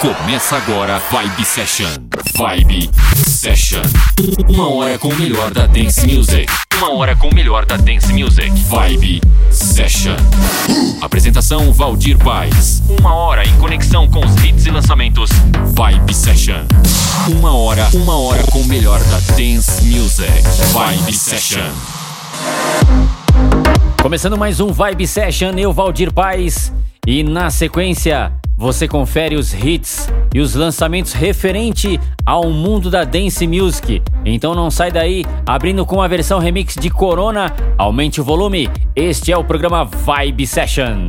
Começa agora Vibe Session. Vibe Session. Uma hora com o melhor da dance music. Uma hora com o melhor da dance music. Vibe Session. Apresentação Valdir Paz. Uma hora em conexão com os hits e lançamentos. Vibe Session. Uma hora, uma hora com o melhor da dance music. Vibe Session. Começando mais um Vibe Session, eu Valdir Paz. E na sequência, você confere os hits e os lançamentos referente ao mundo da dance music. Então não sai daí, abrindo com a versão remix de Corona, aumente o volume. Este é o programa Vibe Session.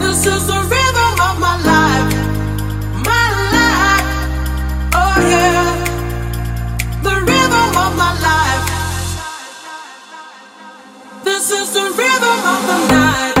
This is the This is the rhythm of the night.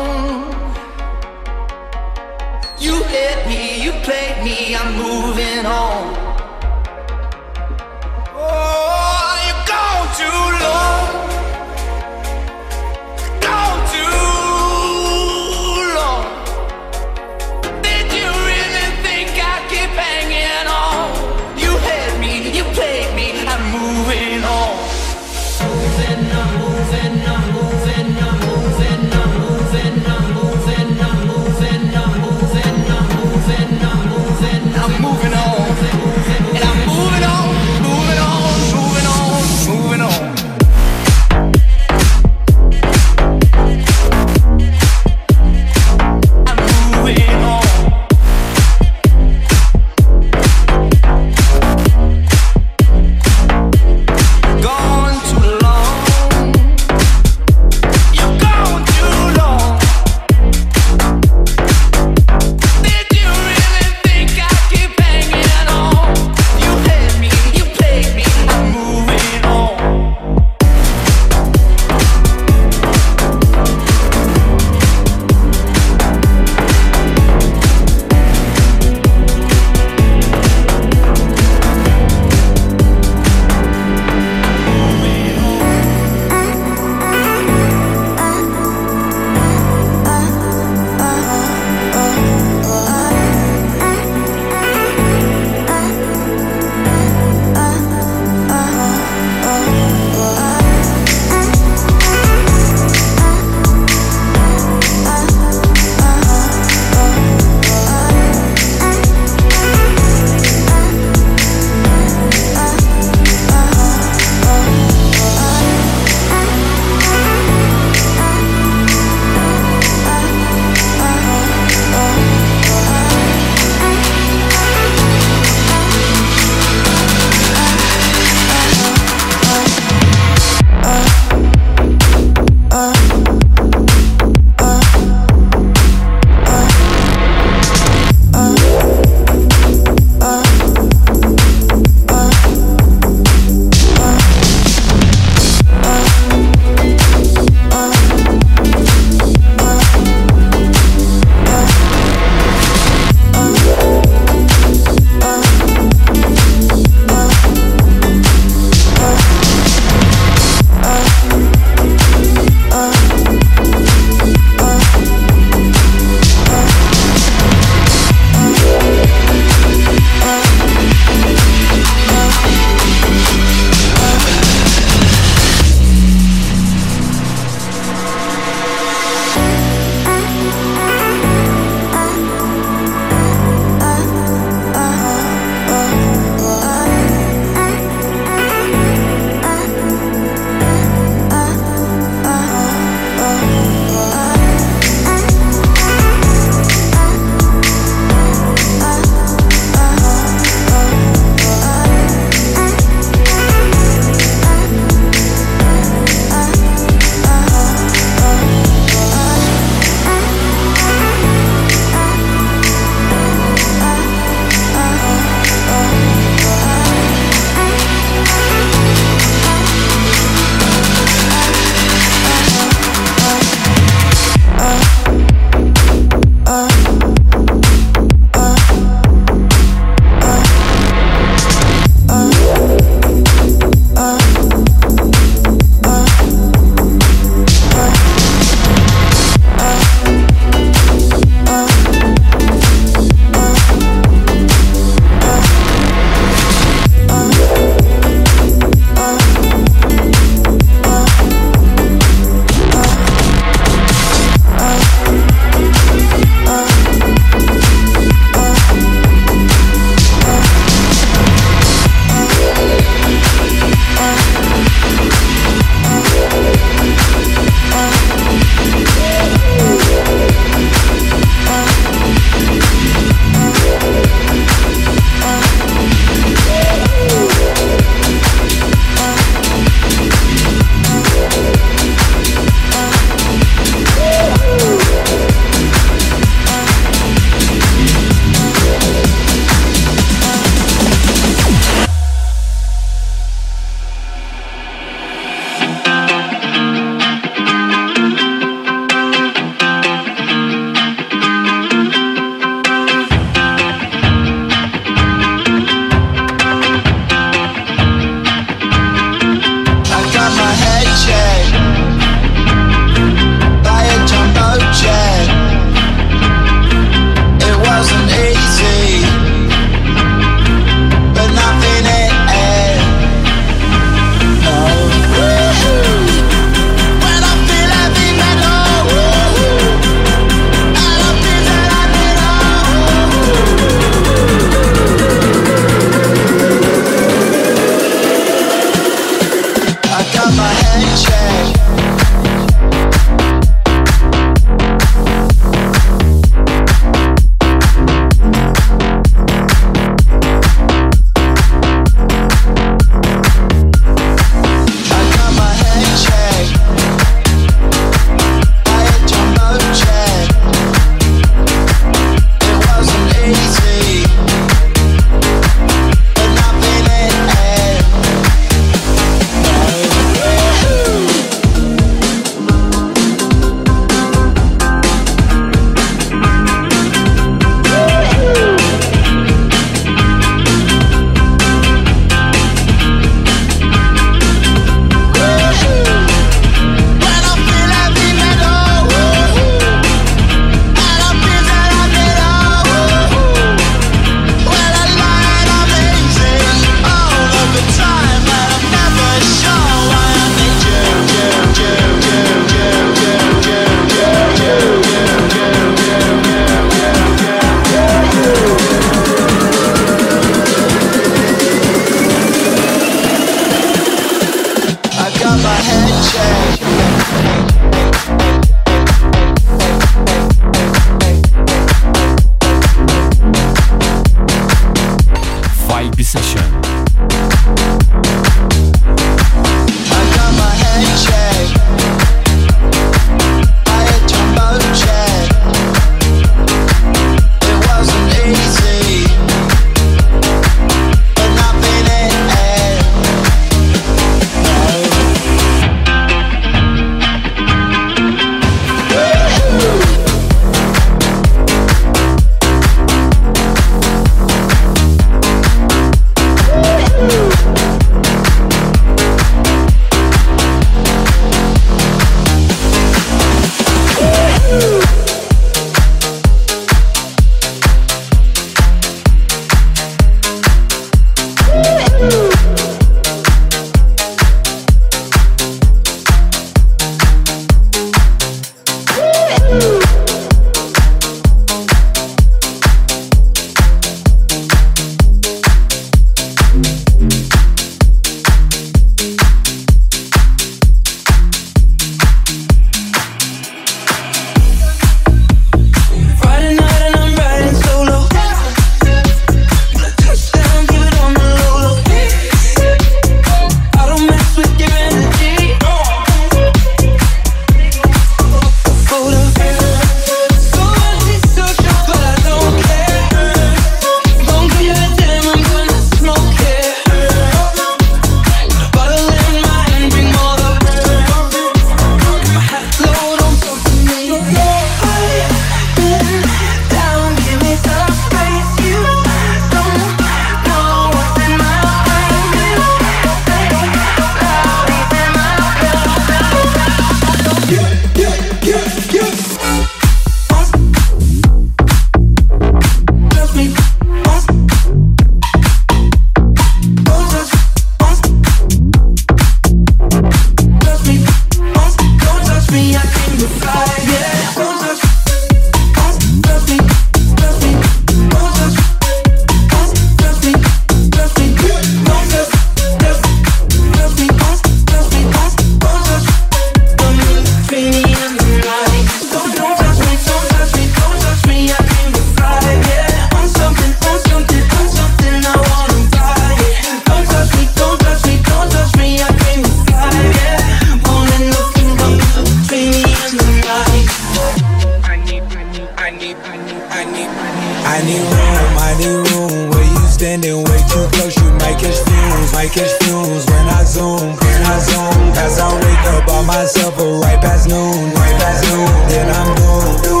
might catch fumes, might catch fumes when I zoom, when I zoom. as I wake up by myself, right past noon, right past noon. Then I'm doomed.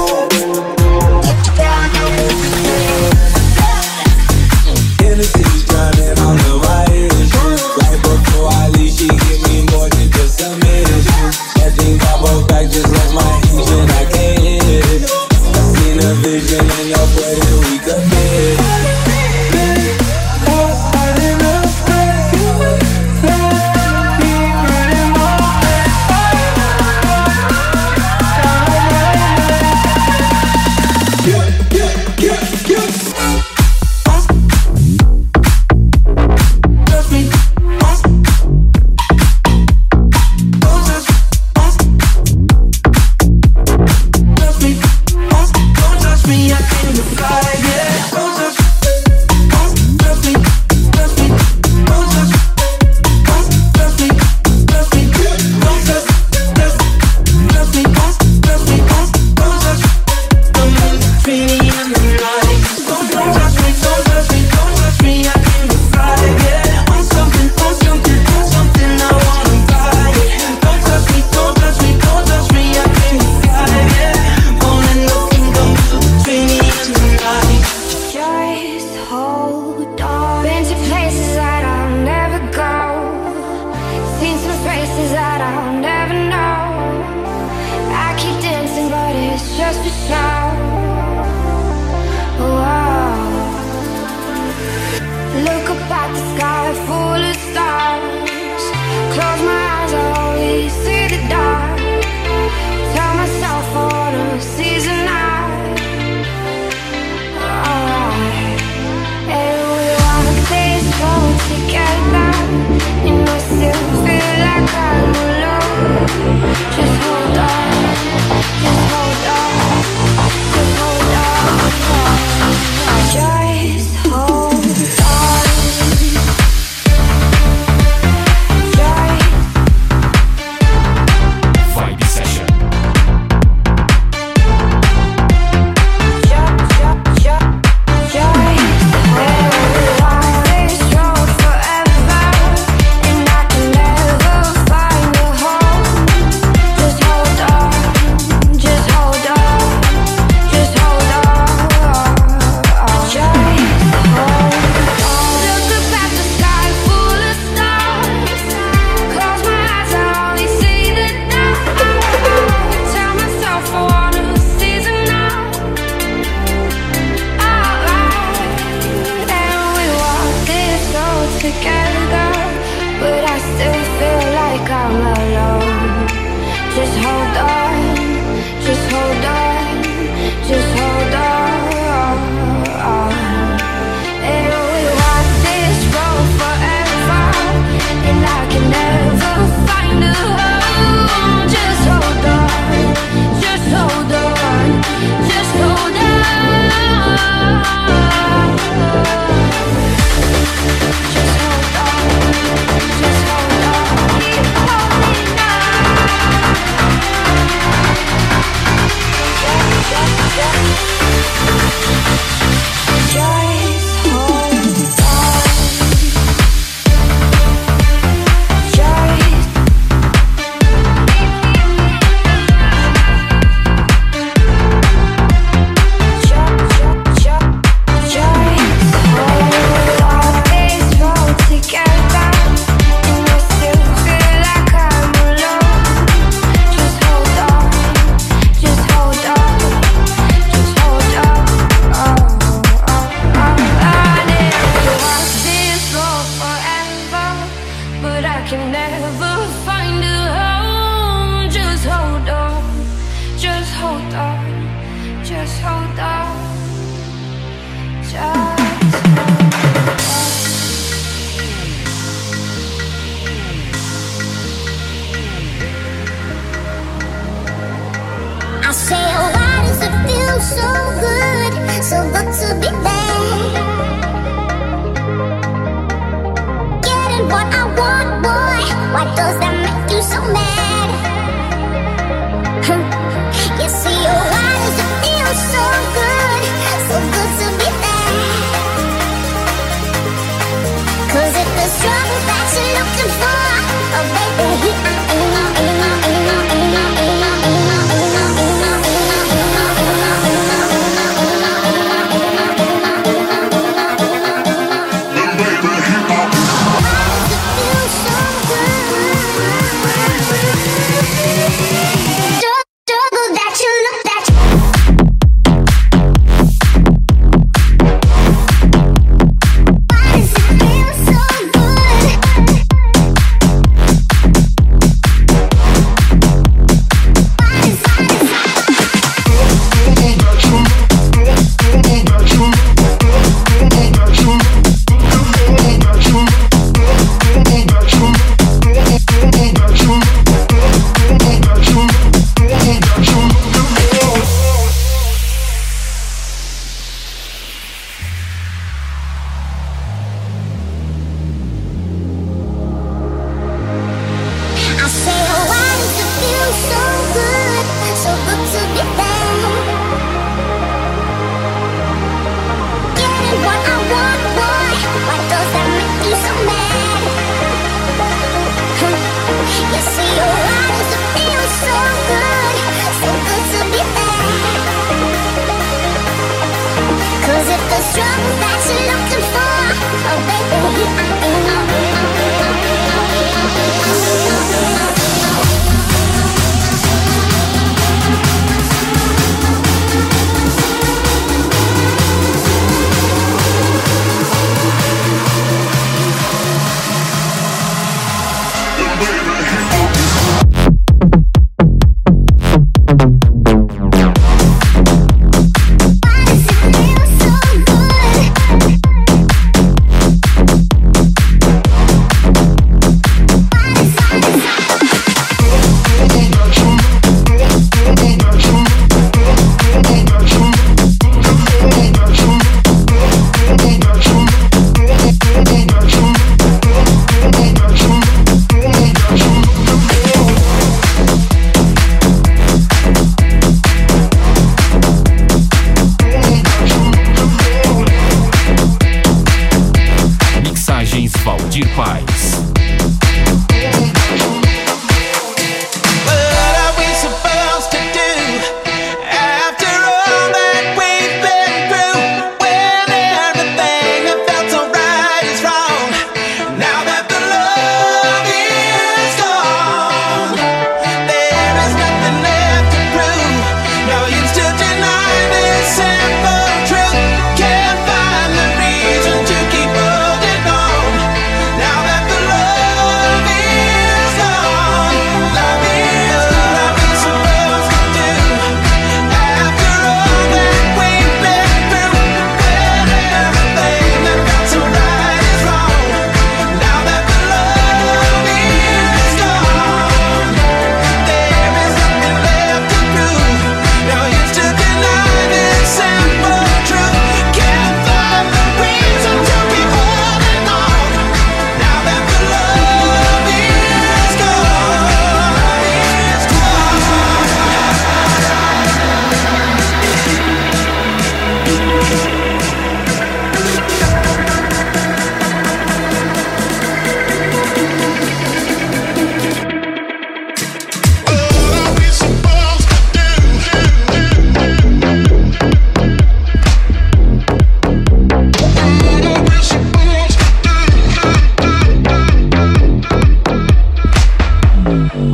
Bye.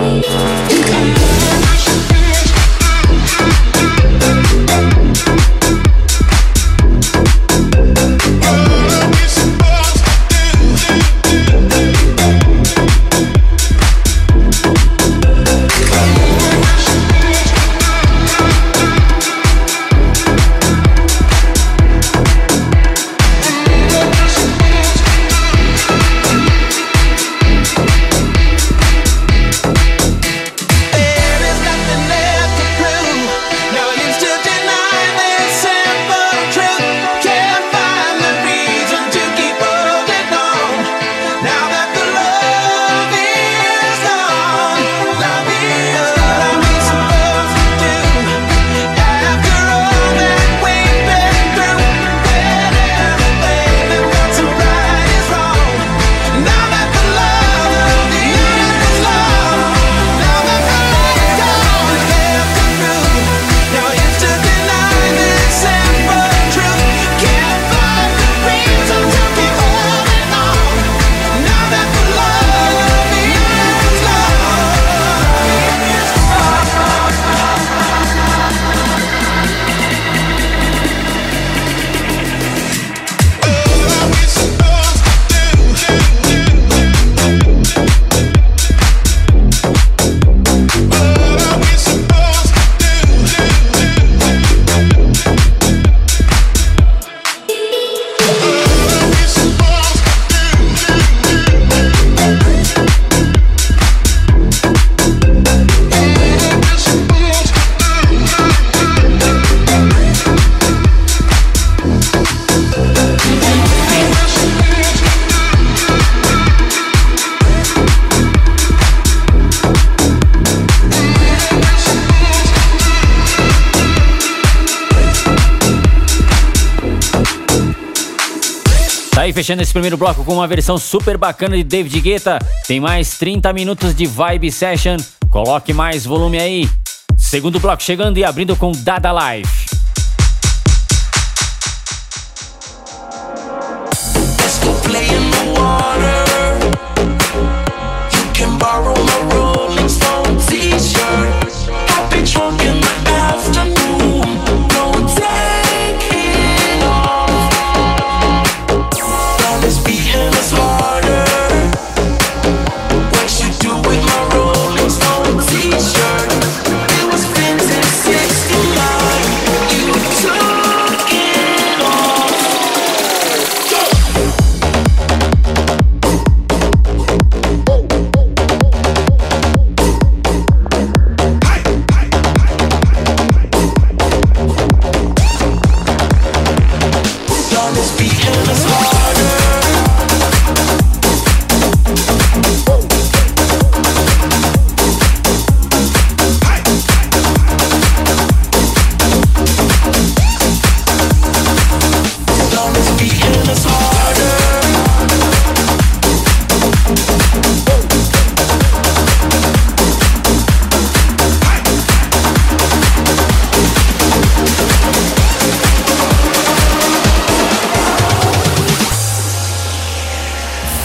You. can't aí, fechando esse primeiro bloco com uma versão super bacana de David Guetta. Tem mais 30 minutos de Vibe Session. Coloque mais volume aí. Segundo bloco chegando e abrindo com Dada Life.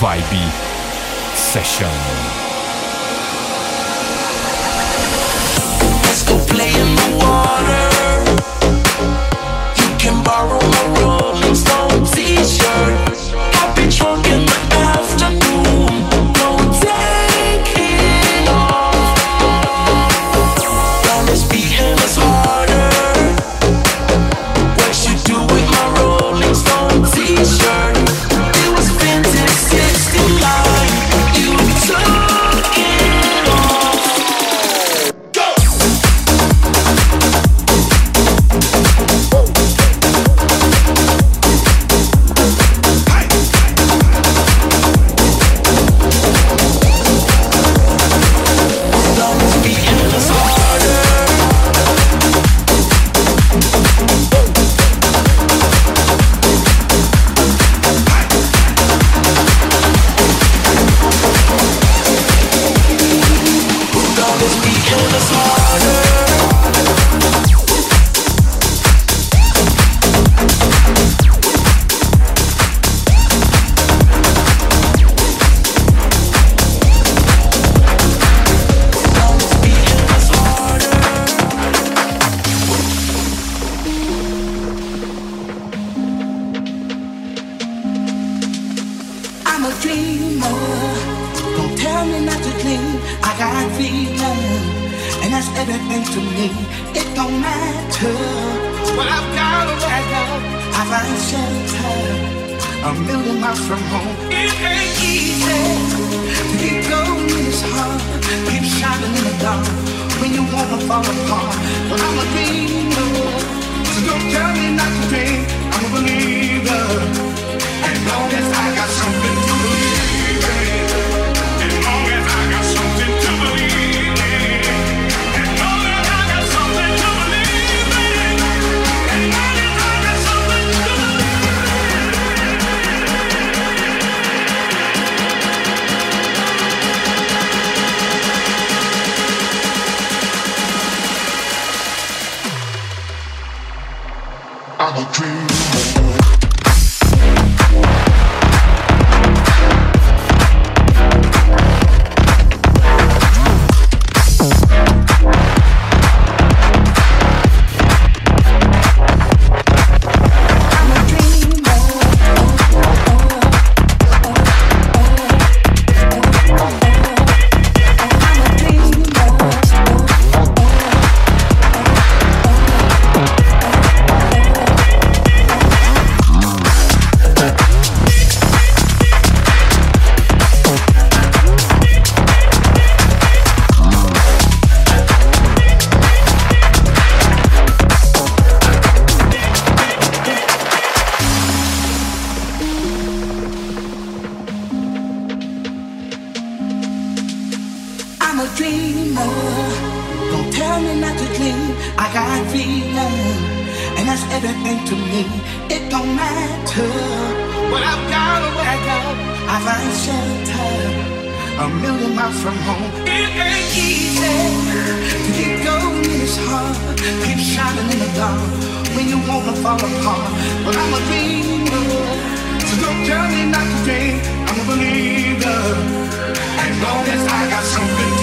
Vibe Session. Let's go play gonna fall apart, but I'm a dreamer. So don't tell me not to dream. when you wanna fall apart. But I'm a dreamer, so don't tell me not to dream. I'm a believer, as long as I got something.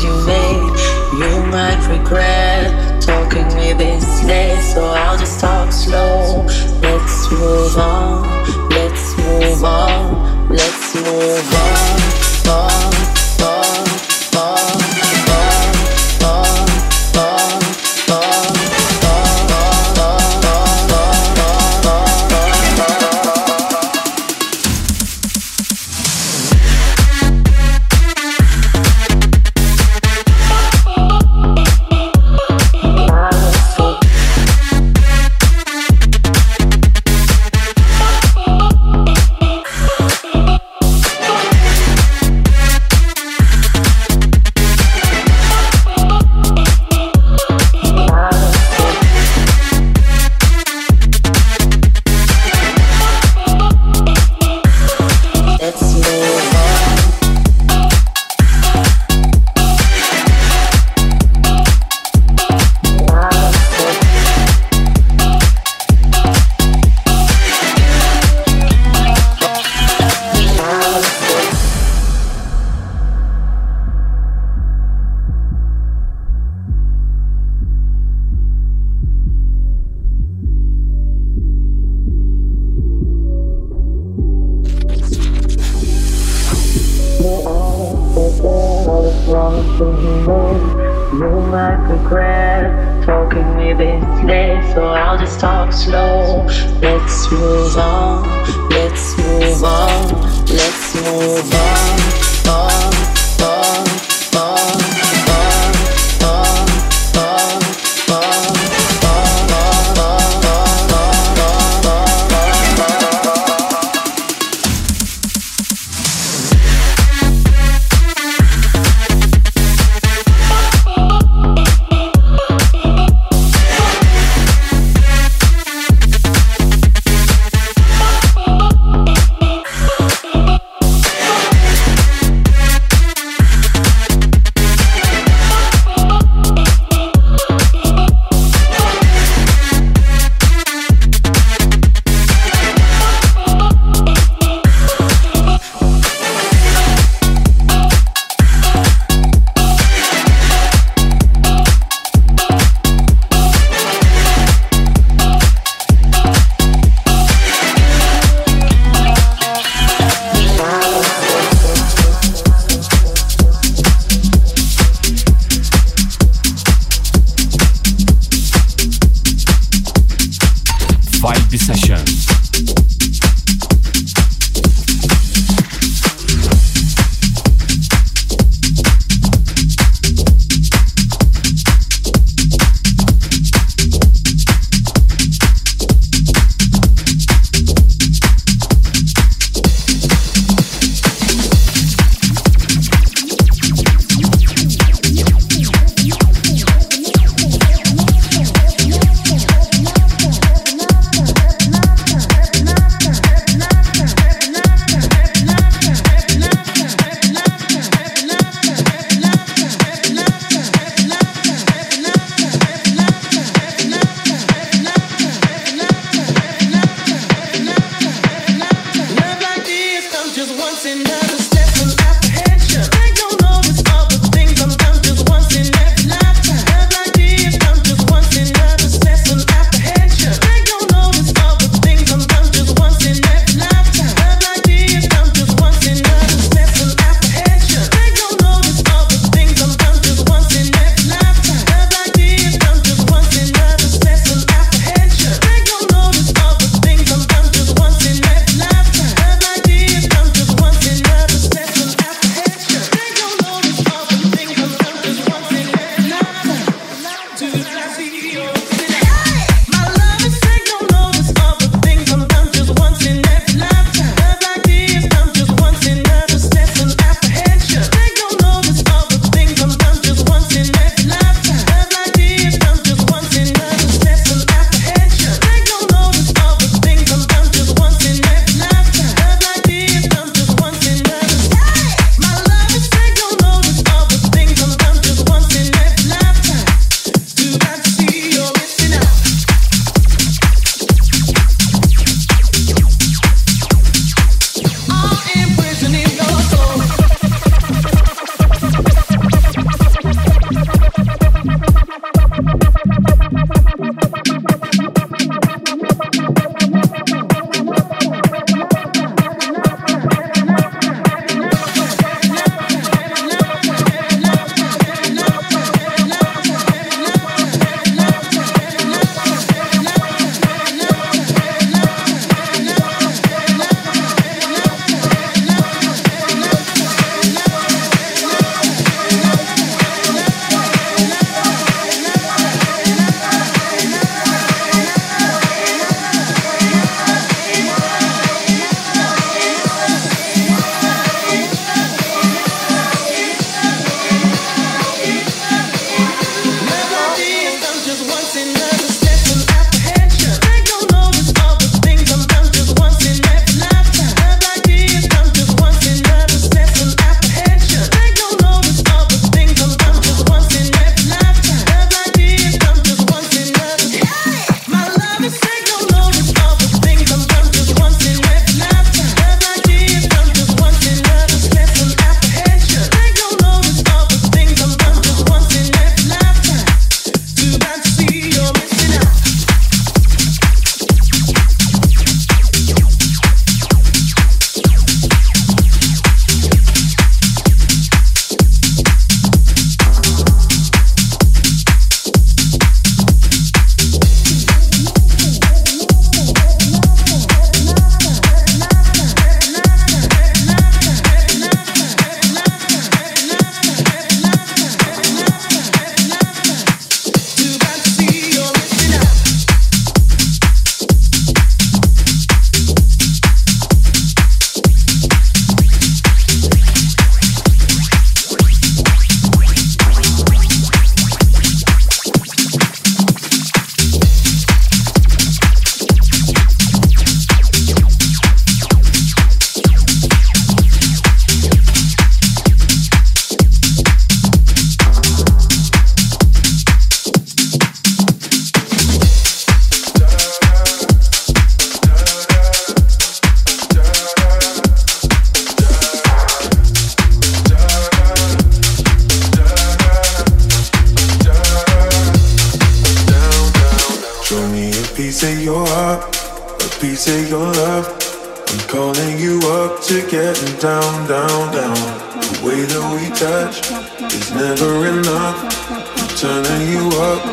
you made. You might regret talking me this day, so I'll just talk slow. Let's move on, let's move on, let's move on.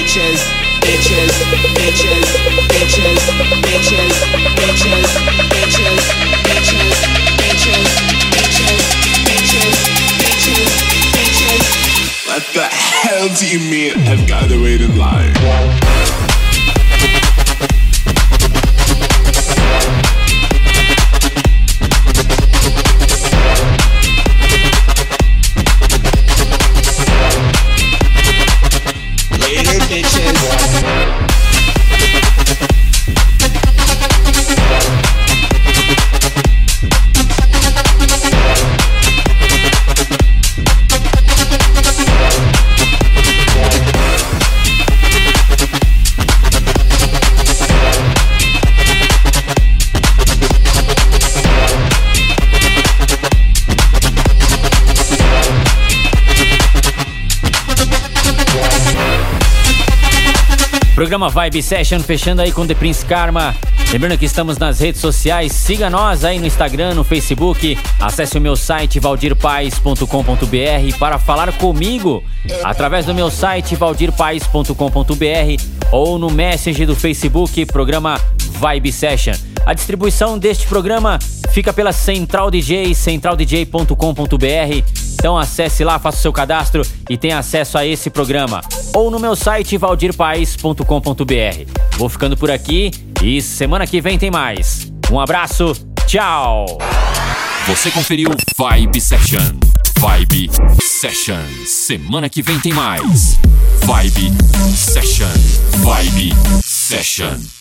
bitches, bitches, bitches, bitches, bitches, bitches, bitches, bitches, bitches, bitches, bitches, bitches, bitches. What the hell do you mean I've got to wait in line? Programa Vibe Session fechando aí com The Prince Karma. Lembrando que estamos nas redes sociais, siga nós aí no Instagram, no Facebook, acesse o meu site valdirpais.com.br para falar comigo através do meu site valdirpais.com.br ou no Messenger do Facebook, programa Vibe Session. A distribuição deste programa fica pela Central DJ, centraldj.com.br. Então acesse lá, faça o seu cadastro e tenha acesso a esse programa. Ou no meu site valdirpais.com.br. Vou ficando por aqui e semana que vem tem mais. Um abraço, tchau! Você conferiu Vibe Session. Vibe Session. Semana que vem tem mais. Vibe Session. Vibe Session.